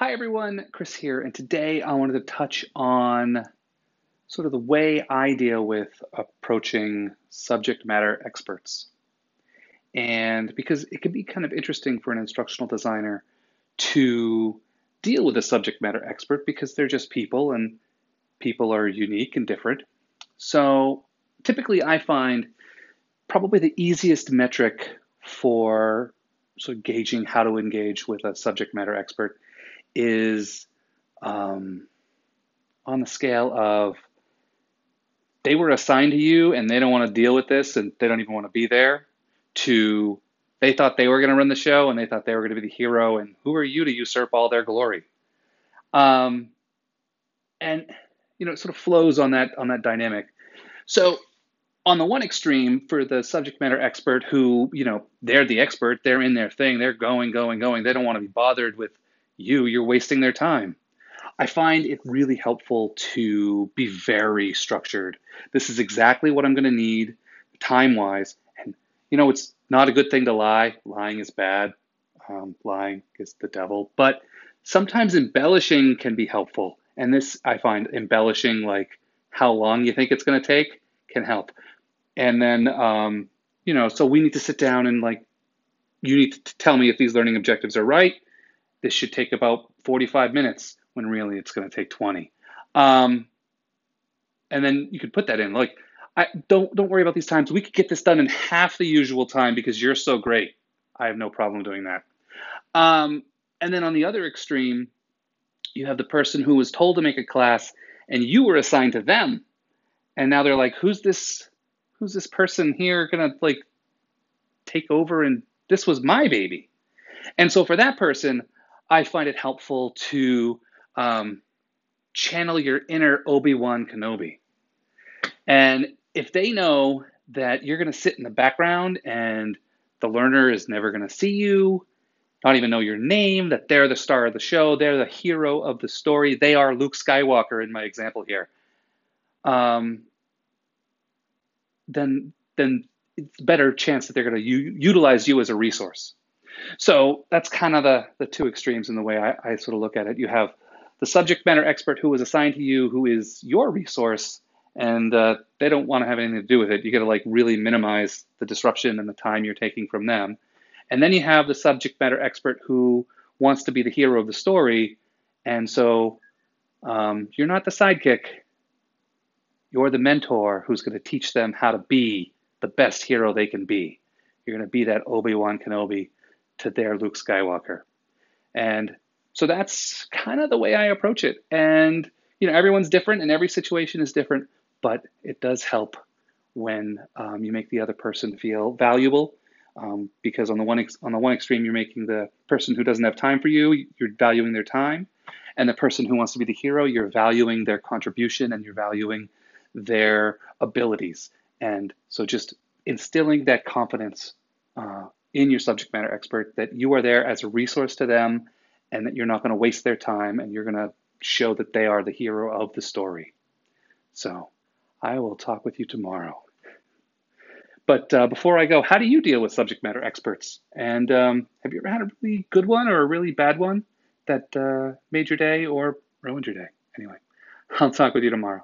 Hi everyone, Chris here, and today I wanted to touch on sort of the way I deal with approaching subject matter experts. And because it can be kind of interesting for an instructional designer to deal with a subject matter expert because they're just people and people are unique and different. So typically I find probably the easiest metric for sort of gauging how to engage with a subject matter expert is um, on the scale of they were assigned to you and they don't want to deal with this and they don't even want to be there to they thought they were going to run the show and they thought they were going to be the hero and who are you to usurp all their glory? Um, and you know it sort of flows on that on that dynamic. So on the one extreme for the subject matter expert who you know they're the expert they're in their thing they're going going going they don't want to be bothered with you, you're wasting their time. I find it really helpful to be very structured. This is exactly what I'm going to need time wise. And, you know, it's not a good thing to lie. Lying is bad. Um, lying is the devil. But sometimes embellishing can be helpful. And this, I find embellishing, like how long you think it's going to take, can help. And then, um, you know, so we need to sit down and like, you need to tell me if these learning objectives are right this should take about 45 minutes when really it's going to take 20. Um, and then you could put that in like, I don't don't worry about these times. We could get this done in half the usual time because you're so great. I have no problem doing that. Um, and then on the other extreme, you have the person who was told to make a class and you were assigned to them. And now they're like, who's this who's this person here gonna like take over and this was my baby. And so for that person, I find it helpful to um, channel your inner Obi Wan Kenobi. And if they know that you're going to sit in the background and the learner is never going to see you, not even know your name, that they're the star of the show, they're the hero of the story, they are Luke Skywalker in my example here. Um, then, then it's better chance that they're going to u- utilize you as a resource. So that's kind of the, the two extremes in the way I, I sort of look at it. You have the subject matter expert who was assigned to you, who is your resource, and uh, they don't want to have anything to do with it. You got to like really minimize the disruption and the time you're taking from them. And then you have the subject matter expert who wants to be the hero of the story, and so um, you're not the sidekick. You're the mentor who's going to teach them how to be the best hero they can be. You're going to be that Obi Wan Kenobi to their Luke Skywalker. And so that's kind of the way I approach it. And, you know, everyone's different and every situation is different, but it does help when um, you make the other person feel valuable. Um, because on the one ex- on the one extreme, you're making the person who doesn't have time for you, you're valuing their time, and the person who wants to be the hero, you're valuing their contribution and you're valuing their abilities. And so, just instilling that confidence uh, in your subject matter expert that you are there as a resource to them and that you're not going to waste their time and you're going to show that they are the hero of the story. So I will talk with you tomorrow. But uh, before I go, how do you deal with subject matter experts? And um, have you ever had a really good one or a really bad one that uh, made your day or ruined your day? Anyway, I'll talk with you tomorrow.